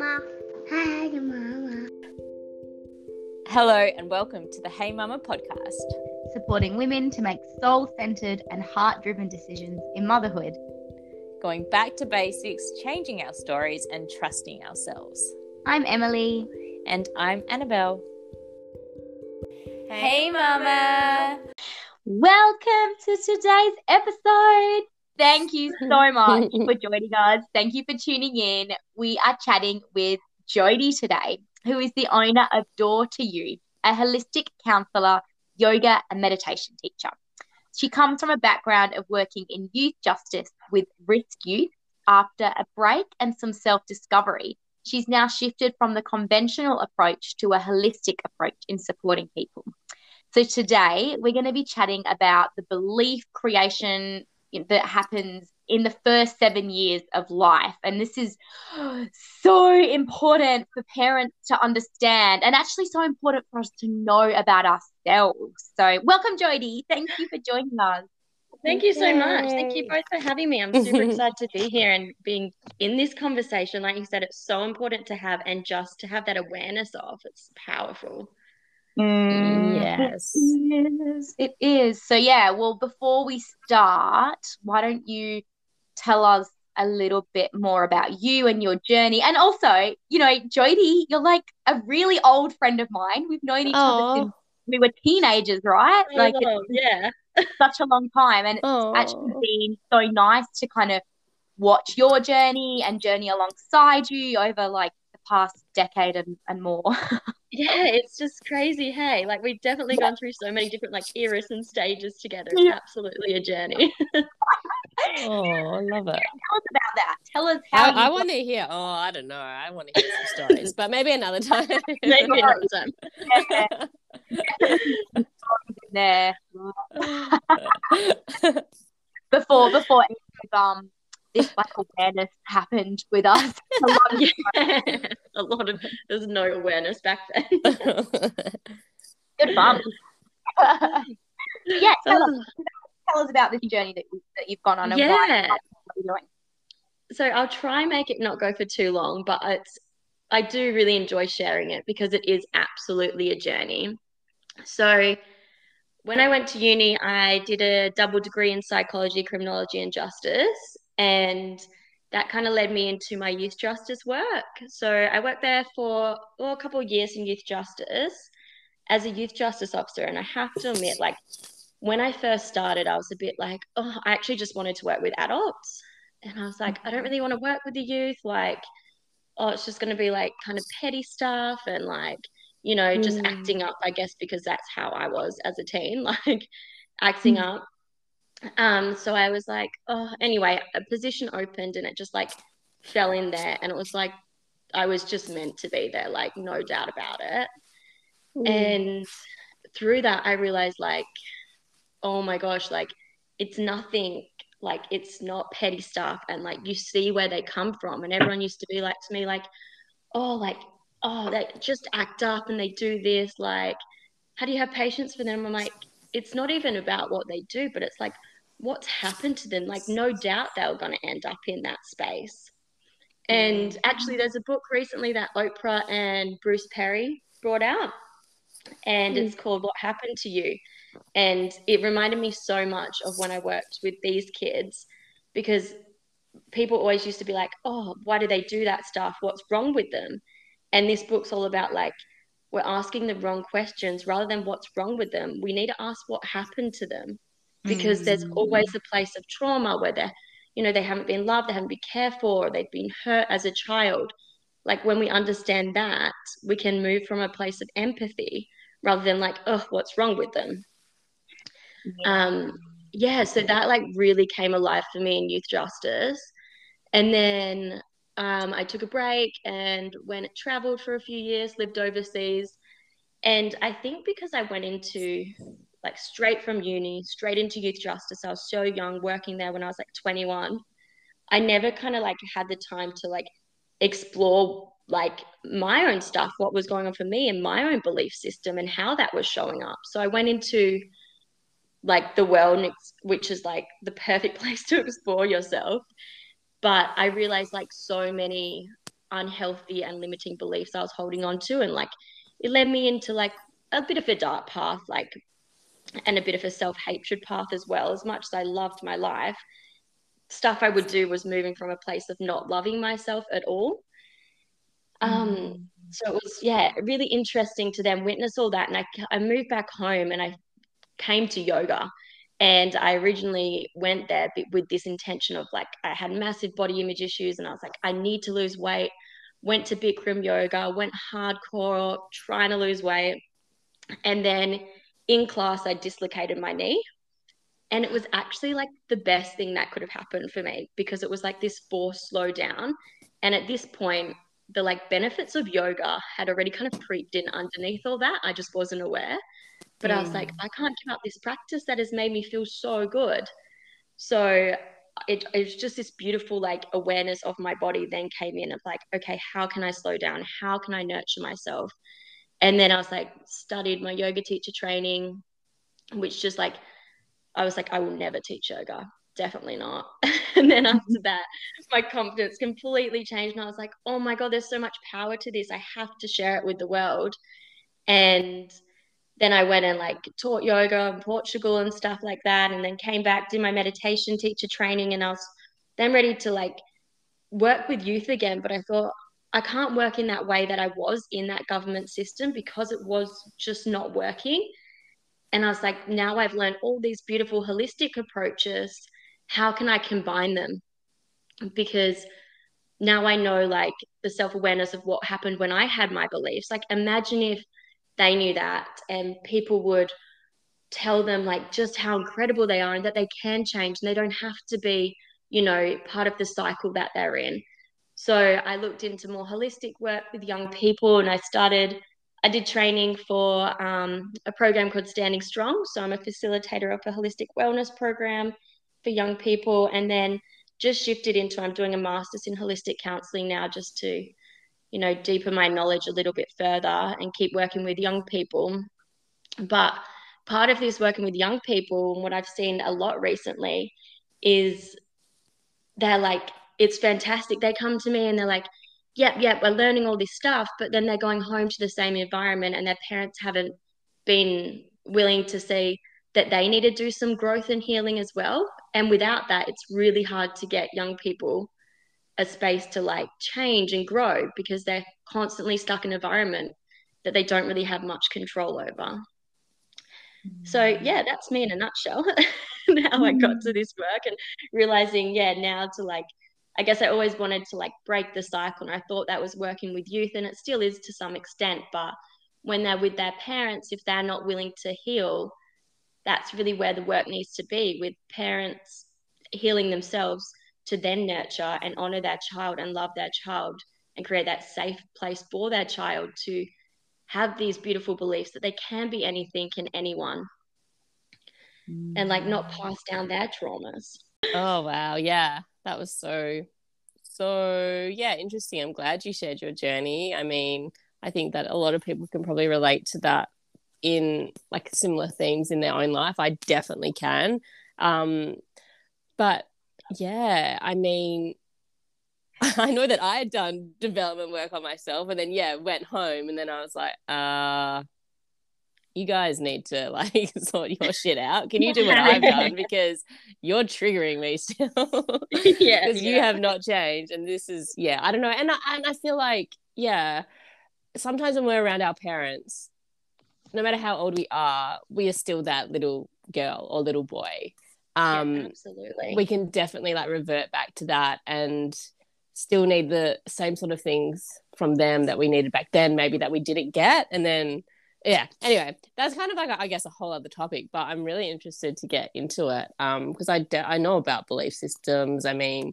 Mama. Hey, Mama. Hello, and welcome to the Hey Mama podcast. supporting women to make soul centered and heart driven decisions in motherhood. Going back to basics, changing our stories, and trusting ourselves. I'm Emily. And I'm Annabelle. Hey, Mama. Welcome to today's episode. Thank you so much for joining us. Thank you for tuning in. We are chatting with Jodie today, who is the owner of Door to You, a holistic counselor, yoga, and meditation teacher. She comes from a background of working in youth justice with Risk Youth. After a break and some self discovery, she's now shifted from the conventional approach to a holistic approach in supporting people. So, today we're going to be chatting about the belief creation that happens in the first seven years of life. And this is so important for parents to understand and actually so important for us to know about ourselves. So, welcome, Jodie. Thank you for joining us. Thank you so much. Thank you both for having me. I'm super excited to be here and being in this conversation. Like you said, it's so important to have and just to have that awareness of. It's powerful. Mm, yes. It is. It is. So, yeah, well, before we start, why don't you tell us a little bit more about you and your journey? And also, you know, Jodie, you're like a really old friend of mine. We've known each other since we were teenagers, right? Like, yeah. such a long time. And it's actually been so nice to kind of watch your journey and journey alongside you over like the past decade and, and more. Yeah, it's just crazy. Hey, like we've definitely gone through so many different like eras and stages together. It's Yeah. absolutely a journey. Oh, I love it. Tell us about that. Tell us how I, I want to hear. Oh, I don't know. I want to hear some stories, but maybe another time. Maybe another time. there before before any of, um this like awareness happened with us. A lot of Yeah. A lot of there's no awareness back then. good fun. yeah, tell us, tell us about this journey that, that you've gone on and Yeah. what you're doing. So I'll try and make it not go for too long, but it's I do really enjoy sharing it because it is absolutely a journey. So when I went to uni, I did a double degree in psychology, criminology, and justice, and that kind of led me into my youth justice work. So I worked there for well, a couple of years in youth justice as a youth justice officer, and I have to admit, like when I first started, I was a bit like, oh, I actually just wanted to work with adults. And I was like, I don't really want to work with the youth. Like, oh, it's just going to be like kind of petty stuff and like, you know, just Mm. acting up, I guess, because that's how I was as a teen, like acting Mm. up. Um, so I was like, oh, anyway, a position opened and it just like fell in there. And it was like, I was just meant to be there, like, no doubt about it. And through that, I realized, like, oh my gosh, like, it's nothing, like, it's not petty stuff. And, like, you see where they come from. And everyone used to be like to me, like, oh, like, oh, they just act up and they do this. Like, how do you have patience for them? I'm like, it's not even about what they do, but it's like, what's happened to them? Like, no doubt they were going to end up in that space. And actually, there's a book recently that Oprah and Bruce Perry brought out, and it's hmm. called What Happened to You. And it reminded me so much of when I worked with these kids because people always used to be like, oh, why do they do that stuff? What's wrong with them? And this book's all about like, we're asking the wrong questions rather than what's wrong with them. We need to ask what happened to them because there's always a place of trauma where they're, you know, they haven't been loved, they haven't been cared for, they've been hurt as a child. Like when we understand that, we can move from a place of empathy rather than like, oh, what's wrong with them? Um, yeah, so that like really came alive for me in youth justice. And then um, I took a break and went traveled for a few years, lived overseas. And I think because I went into like straight from uni, straight into youth justice, I was so young working there when I was like 21. I never kind of like had the time to like explore like my own stuff, what was going on for me and my own belief system and how that was showing up. So I went into like the wellness, which is like the perfect place to explore yourself. But I realized like so many unhealthy and limiting beliefs I was holding on to. And like it led me into like a bit of a dark path, like and a bit of a self-hatred path as well. As much as I loved my life, stuff I would do was moving from a place of not loving myself at all. Um, so it was yeah, really interesting to then witness all that. And I I moved back home and I came to yoga. And I originally went there with this intention of like, I had massive body image issues and I was like, I need to lose weight. Went to Bikram yoga, went hardcore trying to lose weight. And then in class, I dislocated my knee. And it was actually like the best thing that could have happened for me because it was like this forced slow down. And at this point, the like benefits of yoga had already kind of creeped in underneath all that. I just wasn't aware. But mm. I was like, I can't give up this practice that has made me feel so good. So it, it was just this beautiful like awareness of my body then came in of like, okay, how can I slow down? How can I nurture myself? And then I was like, studied my yoga teacher training, which just like, I was like, I will never teach yoga. Definitely not. and then after mm-hmm. that, my confidence completely changed. And I was like, oh my God, there's so much power to this. I have to share it with the world. And then I went and like taught yoga in Portugal and stuff like that. And then came back, did my meditation teacher training, and I was then ready to like work with youth again. But I thought I can't work in that way that I was in that government system because it was just not working. And I was like, now I've learned all these beautiful holistic approaches. How can I combine them? Because now I know like the self awareness of what happened when I had my beliefs. Like, imagine if they knew that and people would tell them like just how incredible they are and that they can change and they don't have to be you know part of the cycle that they're in so i looked into more holistic work with young people and i started i did training for um, a program called standing strong so i'm a facilitator of a holistic wellness program for young people and then just shifted into i'm doing a master's in holistic counseling now just to you know, deepen my knowledge a little bit further and keep working with young people. But part of this working with young people, and what I've seen a lot recently, is they're like, it's fantastic. They come to me and they're like, yep, yep, we're learning all this stuff, but then they're going home to the same environment and their parents haven't been willing to see that they need to do some growth and healing as well. And without that, it's really hard to get young people a space to like change and grow because they're constantly stuck in an environment that they don't really have much control over. So mm. yeah, that's me in a nutshell. how I got to this work and realizing, yeah, now to like, I guess I always wanted to like break the cycle, and I thought that was working with youth, and it still is to some extent. But when they're with their parents, if they're not willing to heal, that's really where the work needs to be with parents healing themselves to then nurture and honor their child and love their child and create that safe place for their child to have these beautiful beliefs that they can be anything and anyone and like not pass down their traumas. Oh wow, yeah. That was so so yeah, interesting. I'm glad you shared your journey. I mean, I think that a lot of people can probably relate to that in like similar things in their own life. I definitely can. Um but yeah, I mean, I know that I had done development work on myself and then, yeah, went home and then I was like, uh, you guys need to like sort your shit out. Can you do what I've done? Because you're triggering me still. yeah. Because you have not changed. And this is, yeah, I don't know. And I, and I feel like, yeah, sometimes when we're around our parents, no matter how old we are, we are still that little girl or little boy um yeah, absolutely we can definitely like revert back to that and still need the same sort of things from them that we needed back then maybe that we didn't get and then yeah anyway that's kind of like I guess a whole other topic but i'm really interested to get into it um because i de- i know about belief systems i mean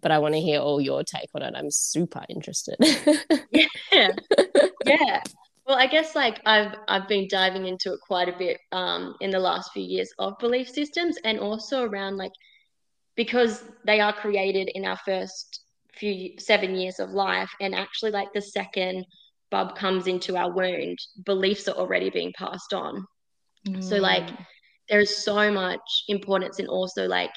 but i want to hear all your take on it. I'm super interested. Yeah. Yeah. Well, I guess like I've I've been diving into it quite a bit um, in the last few years of belief systems, and also around like because they are created in our first few seven years of life, and actually like the second bub comes into our wound, beliefs are already being passed on. Mm. So like there is so much importance in also like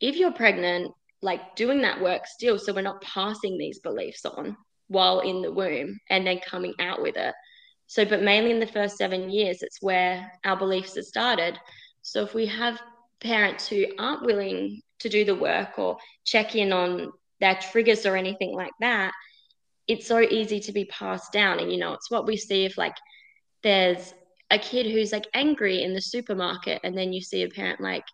if you're pregnant like doing that work still so we're not passing these beliefs on while in the womb and then coming out with it so but mainly in the first seven years it's where our beliefs are started so if we have parents who aren't willing to do the work or check in on their triggers or anything like that it's so easy to be passed down. And you know it's what we see if like there's a kid who's like angry in the supermarket and then you see a parent like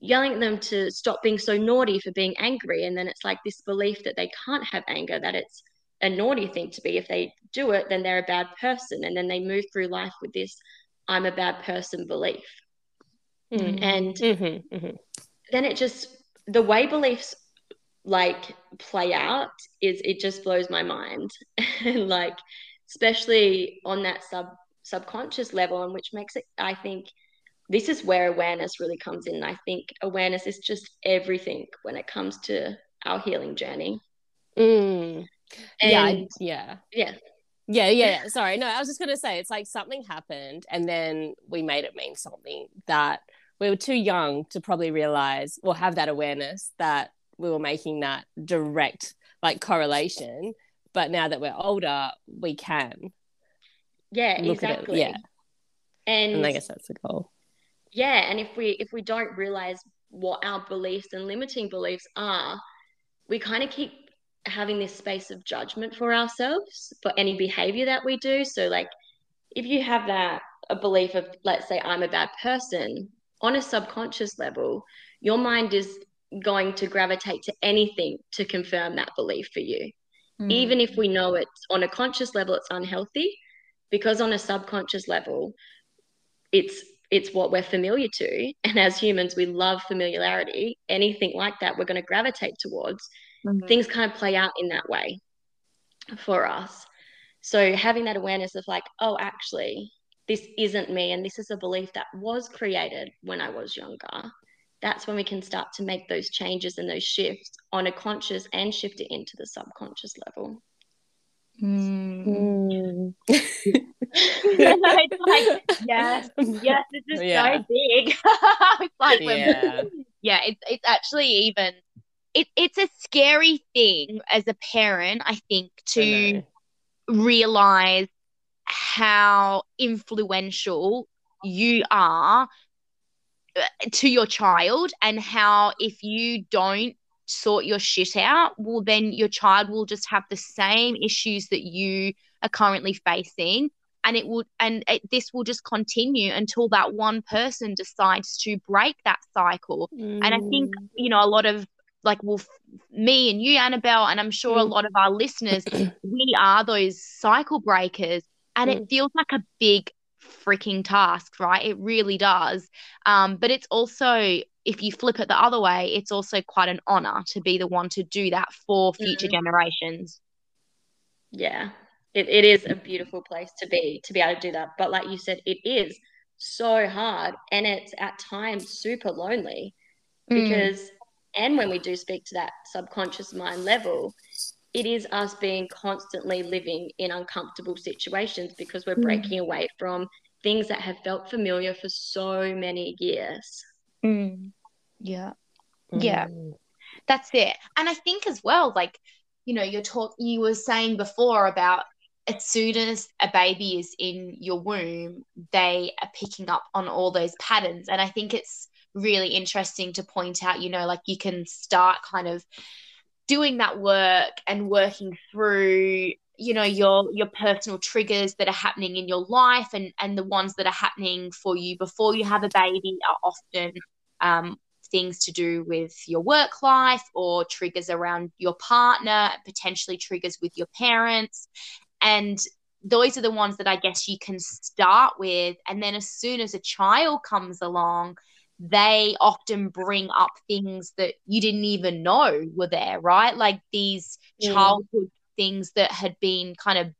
yelling at them to stop being so naughty for being angry. And then it's like this belief that they can't have anger that it's a naughty thing to be. If they do it then they're a bad person. And then they move through life with this i'm a bad person belief. Mm. and Mm-hmm, mm-hmm. then it just the way beliefs like play out is it just blows my mind and like especially on that sub subconscious level and which makes it i think this is where awareness really comes in i think awareness is just everything when it comes to our healing journey Mm. and yeah. yeah Yeah, yeah, yeah. Sorry. No, I was just going to say it's like something happened and then we made it mean something that we were too young to probably realize or have that awareness that we were making that direct like correlation. But now that we're older, we can. yeah Look at it, exactly yeah. and, And I guess that's the goal. yeah and if we if we don't realize what our beliefs and limiting beliefs are we kind of keep having this space of judgment for ourselves for any behavior that we do so like if you have that a belief of let's say i'm a bad person on a subconscious level your mind is going to gravitate to anything to confirm that belief for you. Mm. even if we know it's on a conscious level it's unhealthy because on a subconscious level it's it's what we're familiar to. And as humans we love familiarity. Anything like that we're going to gravitate towards. Mhm. things kind of play out in that way for us. So having that awareness of like oh actually this isn't me and this is a belief that was created when i was younger that's when we can start to make those changes and those shifts on a conscious and shift it into the subconscious level Mm. it's like yes, yes, this is Yeah. so big. it's like Yeah. yeah, it's it's actually even it, it's a scary thing as a parent, I think, to know. realize how influential you are to your child and how if you don't sort your shit out well then your child will just have the same issues that you are currently facing and it will, and it, this will just continue until that one person decides to break that cycle and I think, Mm. you know, a lot of like, well, me and you, Annabelle, and I'm sure a Mm. lot of our listeners, we are those cycle breakers. And it feels like a big freaking task, right? It really does. Um, but it's also, if you flip it the other way, it's also quite an honor to be the one to do that for future generations. yeah it, it is a beautiful place to be to be able to do that but like you said it is so hard and it's at times super lonely Mm. because and when we do speak to that subconscious mind level it is us being constantly living in uncomfortable situations because we're Mm. breaking away from things that have felt familiar for so many years Mm. Yeah. Yeah. Mm. That's it. And I think as well, like, you know, you're talk you were saying before about as soon as a baby is in your womb, they are picking up on all those patterns. And I think it's really interesting to point out, you know, like you can start kind of doing that work and working through you know your your personal triggers that are happening in your life and and the ones that are happening for you before you have a baby are often um, things to do with your work life or triggers around your partner, potentially triggers with your parents. And those are the ones that I guess you can start with. And then as soon as a child comes along, they often bring up things that you didn't even know were there, right? Like these Mm. childhood things that had been kind of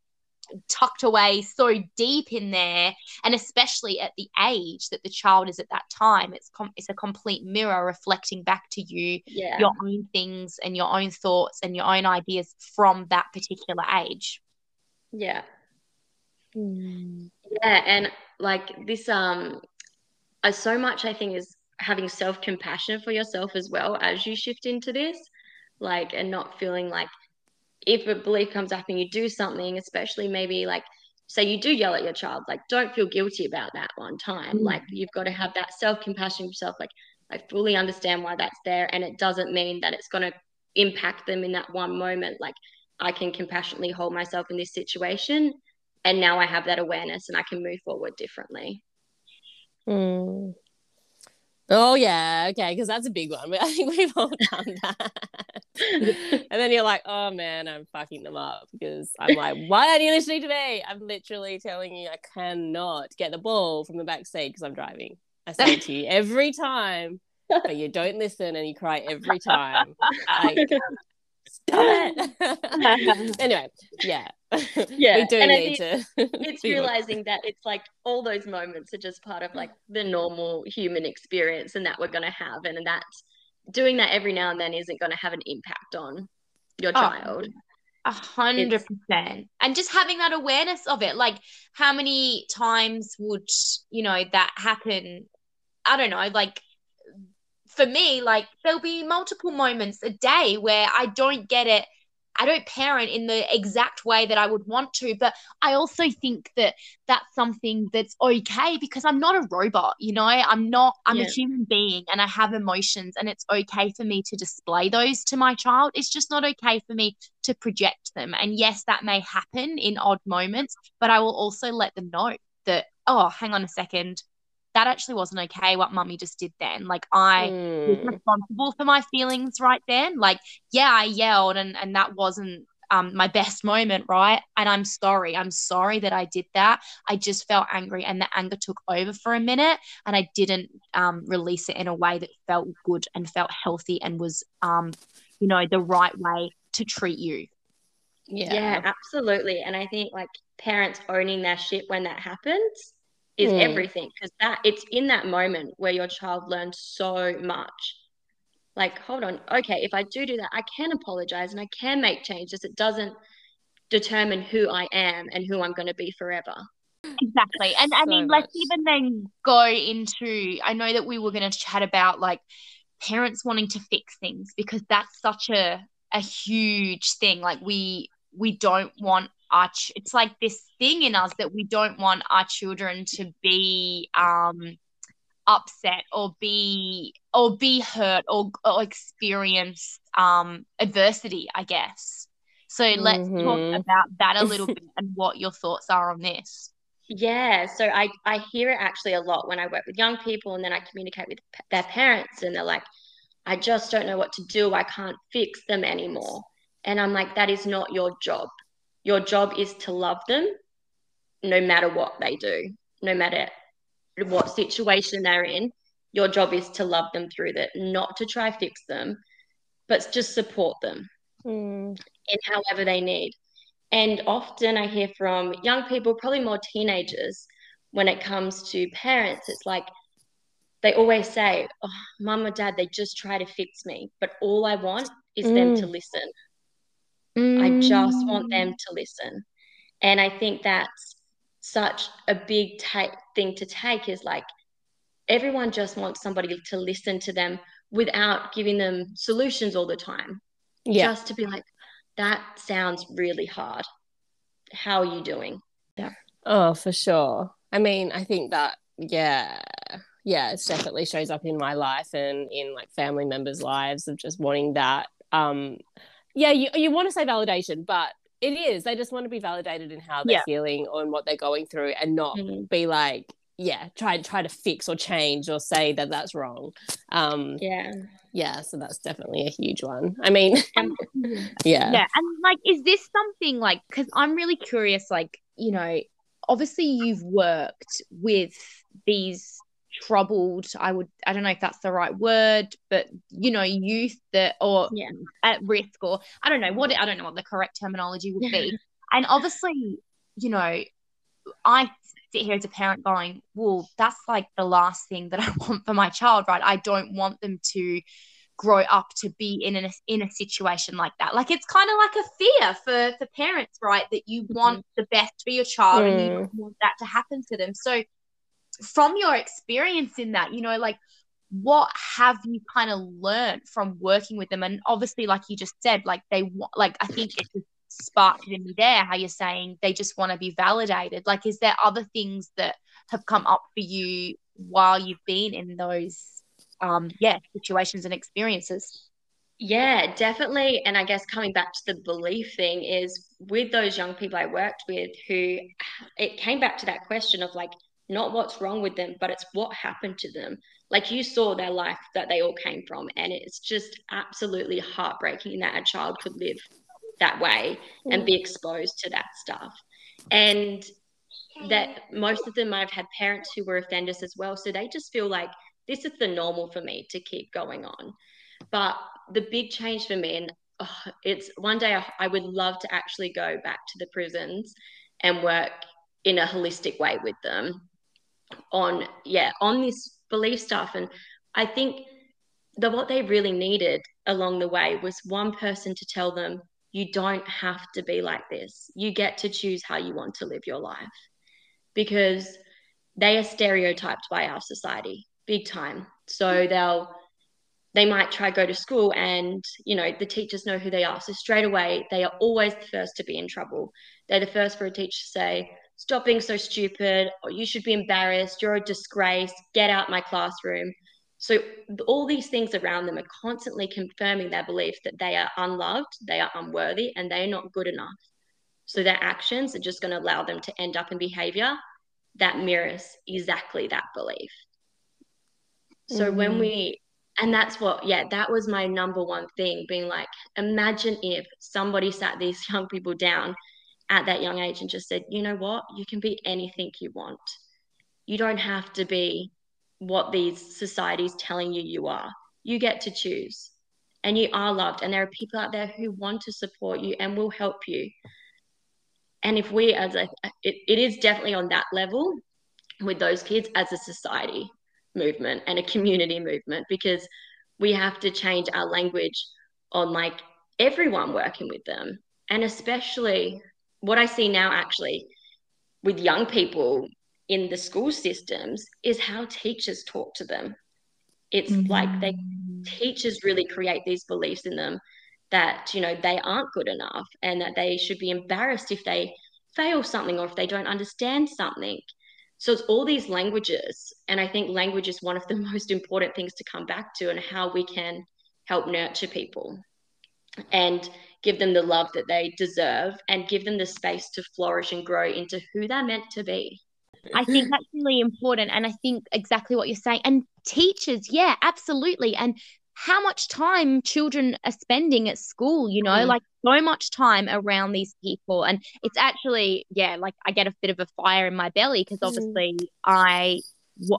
tucked away so deep in there and especially at the age that the child is at that time it's com- it's a complete mirror reflecting back to you yeah your own things and your own thoughts and your own ideas from that particular age yeah Mm. Yeah, and like this, um, so much I think is having self compassion for yourself as well as you shift into this, like, and not feeling like if a belief comes up and you do something, especially maybe like say you do yell at your child, like don't feel guilty about that one time. Mm. Like you've got to have that self compassion yourself. Like I fully understand why that's there, and it doesn't mean that it's going to impact them in that one moment. Like I can compassionately hold myself in this situation, and now I have that awareness, and I can move forward differently. Mm. Oh yeah, okay, because that's a big one. I think we've all done that. and then you're like, oh man, I'm fucking them up because I'm like, why aren't you listening to me? I'm literally telling you I cannot get the ball from the back seat because I'm driving. I say it to you every time, but you don't listen and you cry every time. Like, stop it. anyway, yeah. Yeah. we do and need to. it's realizing that it's like all those moments are just part of like the normal human experience and that we're going to have. And that doing that every now and then isn't going to have an impact on your oh, child. A hundred percent. And just having that awareness of it. Like, how many times would, you know, that happen? I don't know, like for me, like there'll be multiple moments a day where I don't get it. I don't parent in the exact way that I would want to, but I also think that that's something that's okay because I'm not a robot, you know, I'm not, I'm yeah. a human being and I have emotions and it's okay for me to display those to my child. It's just not okay for me to project them. And yes, that may happen in odd moments, but I will also let them know that, oh, hang on a second, that actually wasn't okay what mummy just did then. Like I mm. was responsible for my feelings right then. Like, yeah, I yelled and, and that wasn't um, my best moment, right? And I'm sorry. I'm sorry that I did that. I just felt angry and the anger took over for a minute and I didn't um, release it in a way that felt good and felt healthy and was, um, you know, the right way to treat you. Yeah. yeah, absolutely. And I think like parents owning their shit when that happens is mm. everything because that it's in that moment where your child learns so much like hold on okay if i do do that i can apologize and i can make changes it doesn't determine who i am and who i'm going to be forever exactly and so i mean much. let's even then go into i know that we were going to chat about like parents wanting to fix things because that's such a a huge thing like we we don't want our ch- it's like this thing in us that we don't want our children to be um upset or be or be hurt or, or experience um adversity i guess. So let's mm-hmm. talk about that a little bit and what your thoughts are on this. Yeah so i i hear it actually a lot when i work with young people and then i communicate with their parents and they're like i just don't know what to do. I can't fix them anymore. And i'm like that is not your job your job is to love them no matter what they do, no matter what situation they're in. Your job is to love them through that, not to try fix them, but just support them mm. in however they need. And often I hear from young people, probably more teenagers, when it comes to parents, it's like they always say, Oh, mum or dad, they just try to fix me. But all I want is mm. them to listen. Mm. I just want them to listen. And I think that's such a big ta- thing to take is like everyone just wants somebody to listen to them without giving them solutions all the time. Yeah. Just to be like, that sounds really hard. How are you doing? Yeah. Oh, for sure. I mean, I think that, yeah, yeah, it definitely shows up in my life and in like family members' lives of just wanting that um yeah, you, you want to say validation, but it is. They just want to be validated in how they're yeah. feeling or in what they're going through and not mm-hmm. be like, yeah, try try to fix or change or say that that's wrong. Um, yeah. Yeah, so that's definitely a huge one. I mean, yeah. Yeah, and like is this something like cuz I'm really curious like, you know, obviously you've worked with these troubled i would i don't know if that's the right word but you know youth that or yeah. at risk or i don't know what i don't know what the correct terminology would be and obviously you know i sit here as a parent going well that's like the last thing that i want for my child right i don't want them to grow up to be in a in a situation like that like it's kind of like a fear for for parents right that you want mm-hmm. the best for your child mm. and you mm. want that to happen to them so from your experience in that, you know, like what have you kind of learned from working with them? And obviously, like you just said, like they like I think it just sparked in me there how you're saying they just want to be validated. Like, is there other things that have come up for you while you've been in those, um, yeah, situations and experiences? Yeah, definitely. And I guess coming back to the belief thing is with those young people I worked with who it came back to that question of like, not what's wrong with them, but it's what happened to them. Like you saw their life that they all came from. And it's just absolutely heartbreaking that a child could live that way and be mm. exposed to that stuff. And that most of them I've had parents who were offenders as well. So they just feel like this is the normal for me to keep going on. But the big change for me, and oh, it's one day I, I would love to actually go back to the prisons and work in a holistic way with them on yeah on this belief stuff. And i think that what they really needed along the way was one person to tell them you don't have to be like this. You get to choose how you want to live your life. Because they are stereotyped by our society big time. So they'll they might try go to school and you know the teachers know who they are. So straight away they are always the first to be in trouble. They're the first for a teacher to say stop being so stupid, or you should be embarrassed, you're a disgrace, get out my classroom. So all these things around them are constantly confirming their belief that they are unloved, they are unworthy, and they are not good enough. So their actions are just going to allow them to end up in behavior that mirrors exactly that belief. So mm-hmm. when we and that's what yeah that was my number one thing being like imagine if somebody sat these young people down at that young age and just said, you know what, you can be anything you want. You don't have to be what these societies telling you you are. You get to choose and you are loved. And there are people out there who want to support you and will help you. And if we, as a, it, it is definitely on that level with those kids as a society movement and a community movement because we have to change our language on like everyone working with them and especially what I see now actually with young people in the school systems is how teachers talk to them. It's mm-hmm. like they teachers really create these beliefs in them that you know they aren't good enough and that they should be embarrassed if they fail something or if they don't understand something. So it's all these languages, and I think language is one of the most important things to come back to and how we can help nurture people. And give them the love that they deserve, and give them the space to flourish and grow into who they're meant to be. I think that's really important. And I think exactly what you're saying. And teachers, yeah, absolutely. And how much time children are spending at school, you know, mm. like so much time around these people. And it's actually, yeah, like I get a bit of a fire in my belly because mm. obviously mm. I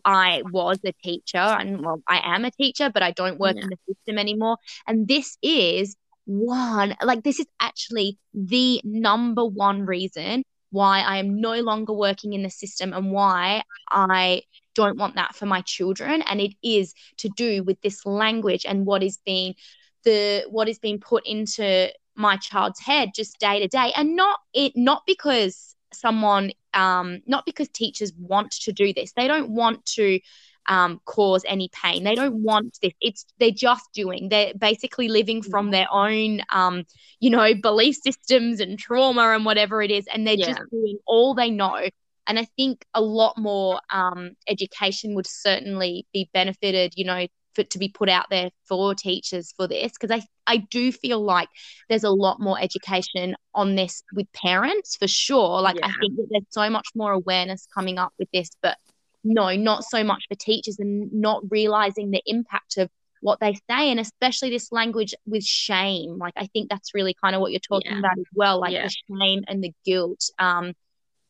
I was a teacher and well, I am a teacher, but I don't work yeah. in the system anymore. And this is one, like, this is actually the number one reason why I am no longer working in the system and why I don't want that for my children. And it is to do with this language and what is being the what is being put into my child's head just day to day. And not it not because someone um not because teachers want to do this. They don't want to um, cause any pain. They don't want this. It's they're just doing. They're basically living from mm. their own, um, you know, belief systems and trauma and whatever it is, and they're yeah. just doing all they know. And I think a lot more um, education would certainly be benefited, you know, for, to be put out there for teachers for this because I, I do feel like there's a lot more education on this with parents for sure. Like yeah. I think that there's so much more awareness coming up with this, but no, not so much for teachers and not realizing the impact of what they say and especially this language with shame like i think that's really kind of what you're talking yeah. about as well like yeah. the shame and the guilt um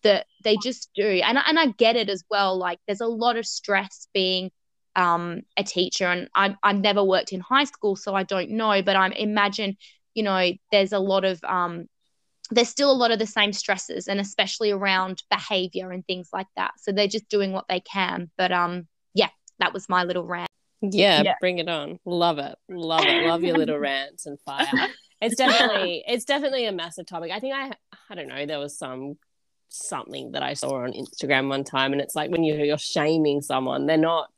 that they just do and, and i get it as well like there's a lot of stress being um a teacher and I, i've never worked in high school so i don't know but i imagine you know there's a lot of um there's still a lot of the same stresses and especially around behavior and things like that. So they're just doing what they can but um yeah that was my little rant. Yeah, yeah. bring it on. Love it. Love it. Love your little rants and fire it's definitely it's definitely a massive topic. I think i i don't know there was some something that i saw on instagram one time and it's like when you're, you're shaming someone they're not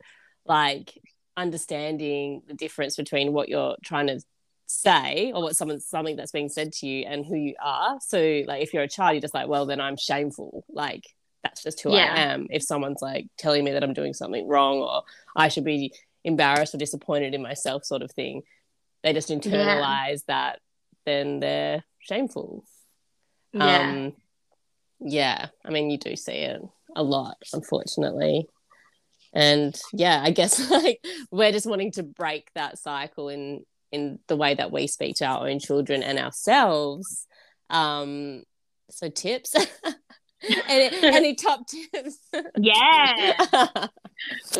like understanding the difference between what you're trying to say or what someone something that's being said to you and who you are. So like if you're a child, you're just like, well, then I'm shameful. Like that's just who Yeah. I am. If someone's like telling me that I'm doing something wrong or I should be embarrassed or disappointed in myself, sort of thing, they just internalize that. Then they're shameful. Yeah. Um, yeah, I mean, you do see it a lot, unfortunately. And yeah, I guess like we're just wanting to break that cycle in in the way that we speak to our own children and ourselves. Um, so tips. any, any top tips? Yeah.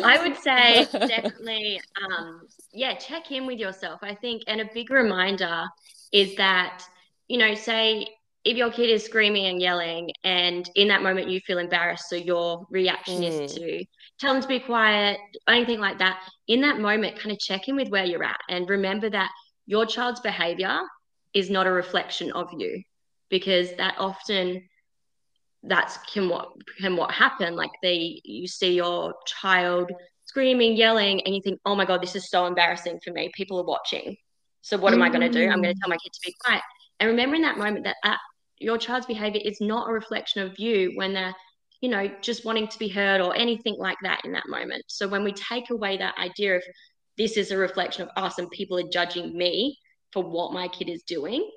I would say definitely, um, yeah, check in with yourself. I think, and a big reminder is that, you know, say if your kid is screaming and yelling, and in that moment you feel embarrassed, so your reaction is Mm. to tell them to be quiet, anything like that. In that moment, kind of check in with where you're at and remember that your child's behavior is not a reflection of you because that often that's can what can what happen. Like they you see your child screaming yelling and you think oh my god this is so embarrassing for me. People are watching. So what am i going to do? I'm going to tell my kid to be quiet. And remember in that moment that uh, your child's behavior is not a reflection of you when they're you know just wanting to be heard or anything like that in that moment so when we take away that idea of this is a reflection of us and people are judging me for what my kid is doing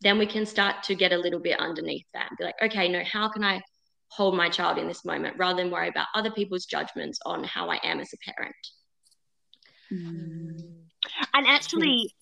then we can start to get a little bit underneath that and be like, okay, no, how can I hold my child in this moment rather than worry about other people's judgments on how I am as a parent? Mm. And actually,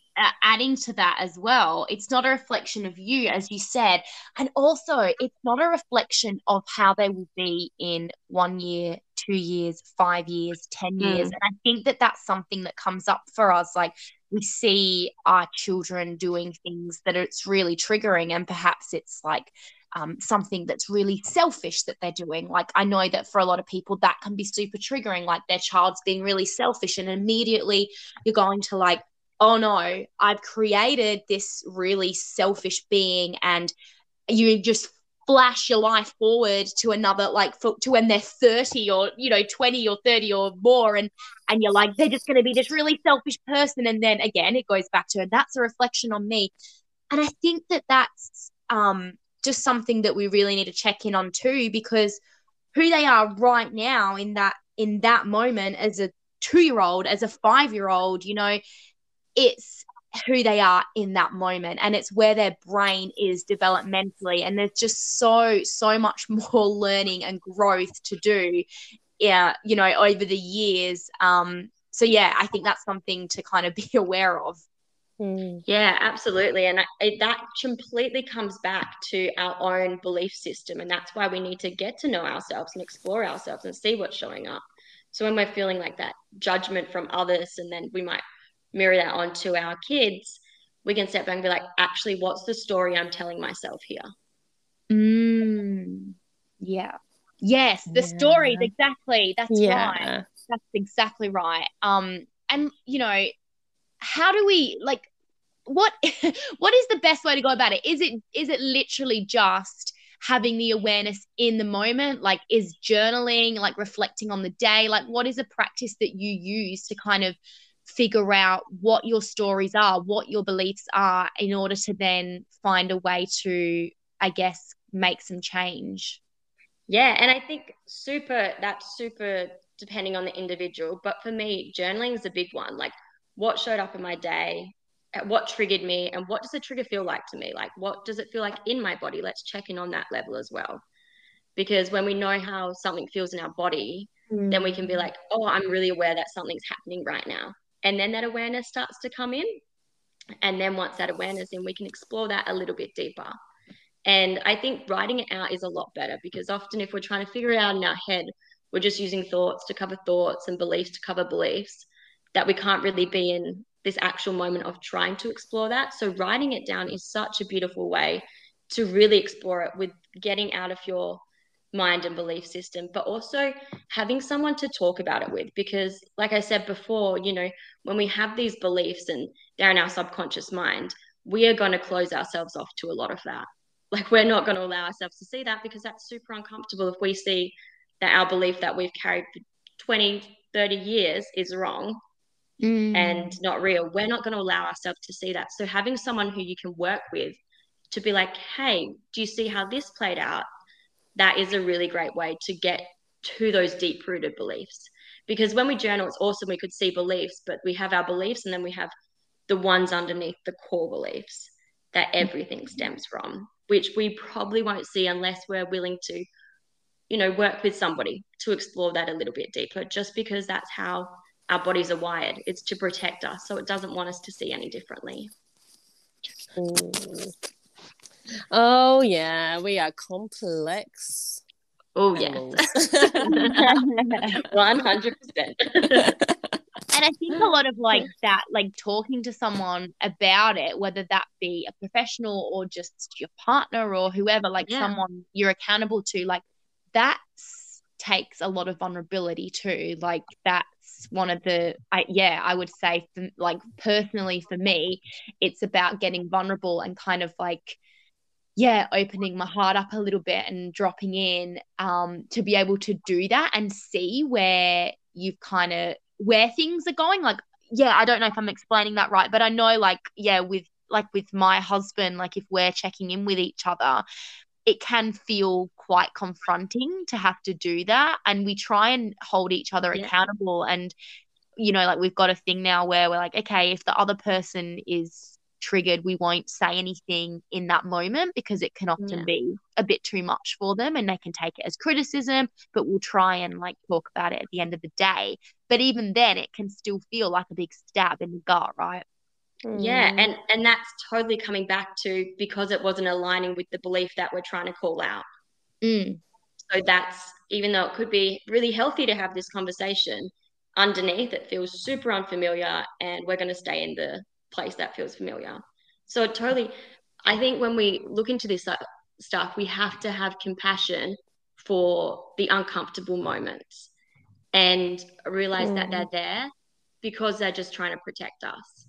adding to that as well, it's not a reflection of you, as you said. And also, it's not a reflection of how they will be in one year, two years, five years, 10 years. Mm. And I think that that's something that comes up for us. Like, we see our children doing things that it's really triggering, and perhaps it's like, um, something that's really selfish that they're doing. Like, I know that for a lot of people, that can be super triggering. Like, their child's being really selfish, and immediately you're going to like, oh no, I've created this really selfish being, and you just flash your life forward to another like for, to when they're 30 or you know 20 or 30 or more and and you're like they're just going to be this really selfish person. And then again it goes back to that's a reflection on me. And i think that that's um just something that we really need to check in on too because who they are right now in that in that moment as a 2-year-old as a 5-year-old you know it's who they are in that moment and it's where their brain is developmentally and there's just so so much more learning and growth to do yeah you know over the years um so yeah i think that's something to kind of be aware of Mm. Yeah, absolutely. And I, it, that completely comes back to our own belief system. And that's why we need to get to know ourselves and explore ourselves and see what's showing up. So when we're feeling like that judgment from others, and then we might mirror that onto our kids, we can step back and be like, actually, what's the story I'm telling myself here? mm, yeah. Yes the stories exactly. That's right. Yeah. that's exactly right. Um and you know how do we like what what is the best way to go about it? Is it is it literally just having the awareness in the moment? Like is journaling like reflecting on the day? Like what is a practice that you use to kind of figure out what your stories are what your beliefs are in order to then find a way to i guess make some change Yeah, and I think super that's super depending on the individual. But for me, journaling is a big one. Like what showed up in my day, uh, what triggered me, and what does the trigger feel like to me? Like what does it feel like in my body? Let's check in on that level as well. Because when we know how something feels in our body, then we can be like, oh, I'm really aware that something's happening right now. And then that awareness starts to come in. And then once that awareness in, we can explore that a little bit deeper. And I think writing it out is a lot better because often if we're trying to figure it out in our head, we're just using thoughts to cover thoughts and beliefs to cover beliefs that we can't really be in this actual moment of trying to explore that. So writing it down is such a beautiful way to really explore it with getting out of your mind and belief system, but also having someone to talk about it with. Because, like I said before, you know, when we have these beliefs and they're in our subconscious mind, we are going to close ourselves off to a lot of that. Like, we're not going to allow ourselves to see that because that's super uncomfortable if we see that our belief that we've carried for 20, 30 years is wrong. Mm. and not real. We're not going to allow ourselves to see that. So having someone who you can work with to be like, hey, do you see how this played out? That is a really great way to get to those deep rooted beliefs. Because when we journal, it's awesome. We could see beliefs, but we have our beliefs and then we have the ones underneath the core beliefs that everything stems from, which we probably won't see unless we're willing to, you know, work with somebody to explore that a little bit deeper, just because that's how our bodies are wired. It's to protect us. So it doesn't want us to see any differently. Mm. Oh yeah, we are complex. Oh, yes. 100%. and I think a lot of like that, like talking to someone about it, whether that be a professional or just your partner or whoever, like Yeah. someone you're accountable to, like that takes a lot of vulnerability too. Like that's one of the, I yeah, I would say, for, like personally for me, it's about getting vulnerable and kind of like yeah opening my heart up a little bit and dropping in um to be able to do that and see where you've kind of where things are going. Like yeah i don't know if i'm explaining that right but i know like yeah with like with my husband like if we're checking in with each other it can feel quite confronting to have to do that. And we try and hold each other Yeah. accountable. And you know like we've got a thing now where we're like okay if the other person is triggered we won't say anything in that moment because it can often Yeah. be a bit too much for them and they can take it as criticism but we'll try and like talk about it at the end of the day but even then it can still feel like a big stab in the gut right Yeah, Mm. and and that's totally coming back to because it wasn't aligning with the belief that we're trying to call out. mm. So that's even though it could be really healthy to have this conversation, underneath it feels super unfamiliar, and we're going to stay in the place that feels familiar. So it totally, I think when we look into this uh, stuff, we have to have compassion for the uncomfortable moments and realize that Mm. they're there because they're just trying to protect us.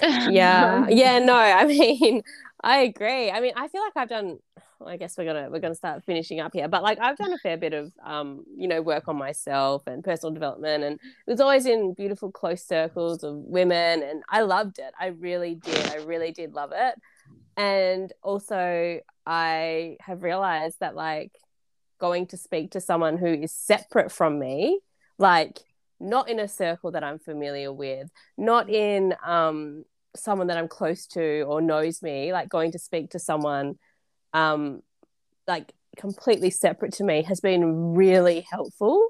yeah yeah no i mean i agree i mean i feel like i've done i guess we're gonna we're gonna start finishing up here. But like i've done a fair bit of um you know work on myself and personal development and it was always in beautiful close circles of women and i loved it. I really did. I really did love it. And also i have realized that like going to speak to someone who is separate from me like not in a circle that i'm familiar with not in um someone that I'm close to or knows me, like going to speak to someone um like completely separate to me has been really helpful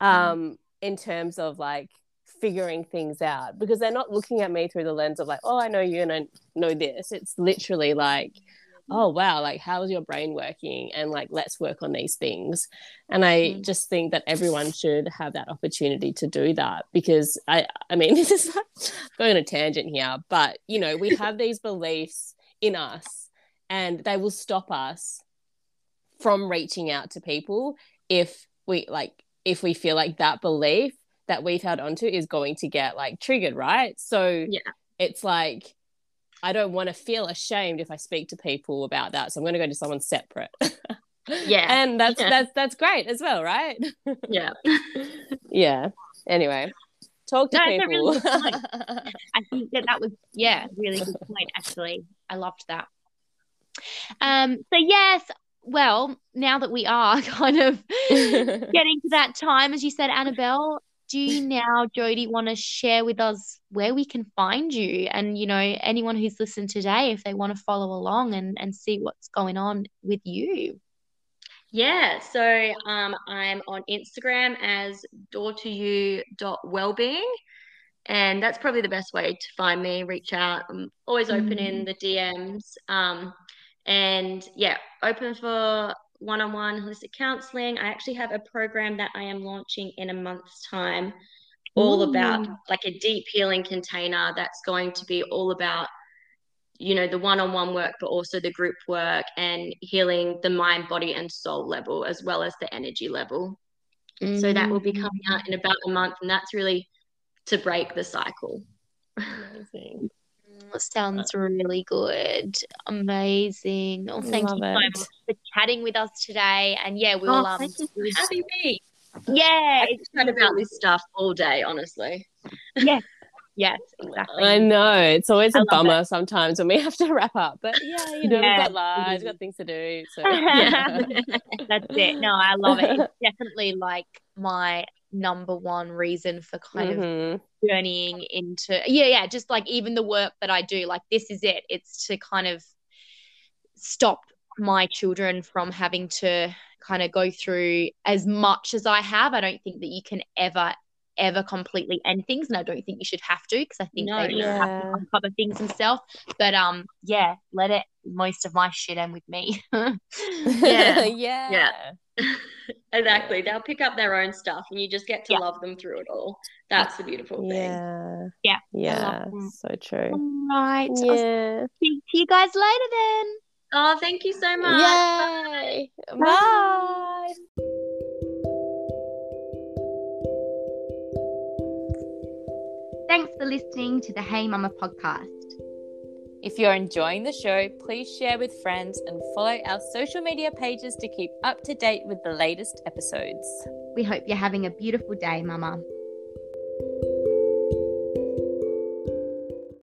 um in terms of like figuring things out. Because they're not looking at me through the lens of like oh I know you and I know this. It's literally like oh wow like how's your brain working? And like let's work on these things. And i Mm. just think that everyone should have that opportunity to do that. Because i i mean this is like going on a tangent here but you know we have these beliefs in us and they will stop us from reaching out to people if we like if we feel like that belief that we've held onto is going to get like triggered right so Yeah. it's like I don't want to feel ashamed if I speak to people about that. So I'm going to go to someone separate. Yeah. and that's Yeah. that's that's great as well, right? Yeah. yeah. Anyway, talk to No, people. really. I think that that was yeah, really good point actually. I loved that. Um so yes, well, now that we are kind of getting to that time as you said Annabelle, do you now Jodie want to share with us where we can find you and you know anyone who's listened today if they want to follow along and and see what's going on with you? Yeah, so um, I'm on Instagram as door2you.wellbeing, and that's probably the best way to find me. Reach out. I'm always open in the DMs. Um, and yeah, open for one-on-one holistic counseling. I actually have a program that I am launching in a month's time, all about like a deep healing container that's going to be all about you know the one-on-one work but also the group work and healing the mind body and soul level as well as the energy level so that will be mm. coming out in about a month and that's really to break the cycle Amazing. Sounds really good. Amazing. Oh, thank Love you so much for chatting with us today. And yeah, we'll oh, um thank you for having me yeah, i could chat about this stuff all day honestly Yes, Yes, exactly. I know it's always I a love bummer sometimes when we have to wrap up, but yeah, you know Yeah, we've got lives, it we've got things to do. So That's it. No, I love it. It's definitely like my number one reason for kind of Mhm. Journeying into yeah yeah just like even the work that i do like this is it. It's to kind of stop my children from having to kind of go through as much as i have. I don't think that you can ever ever completely end things and i don't think you should have to because i think No, they should have to uncover things themselves. But um yeah let it most of my shit end with me. Yeah. yeah, Yeah. exactly. They'll pick up their own stuff and you just get to Yeah. love them through it all. That's the beautiful thing. yeah, Yeah, yeah. So true. all right i'll Yeah. speak to you guys later then Oh, thank you so much. Yay! Bye. Thanks for listening to the Hey Mama podcast. If you're enjoying the show, please share with friends and follow our social media pages to keep up to date with the latest episodes. We hope you're having a beautiful day, Mama.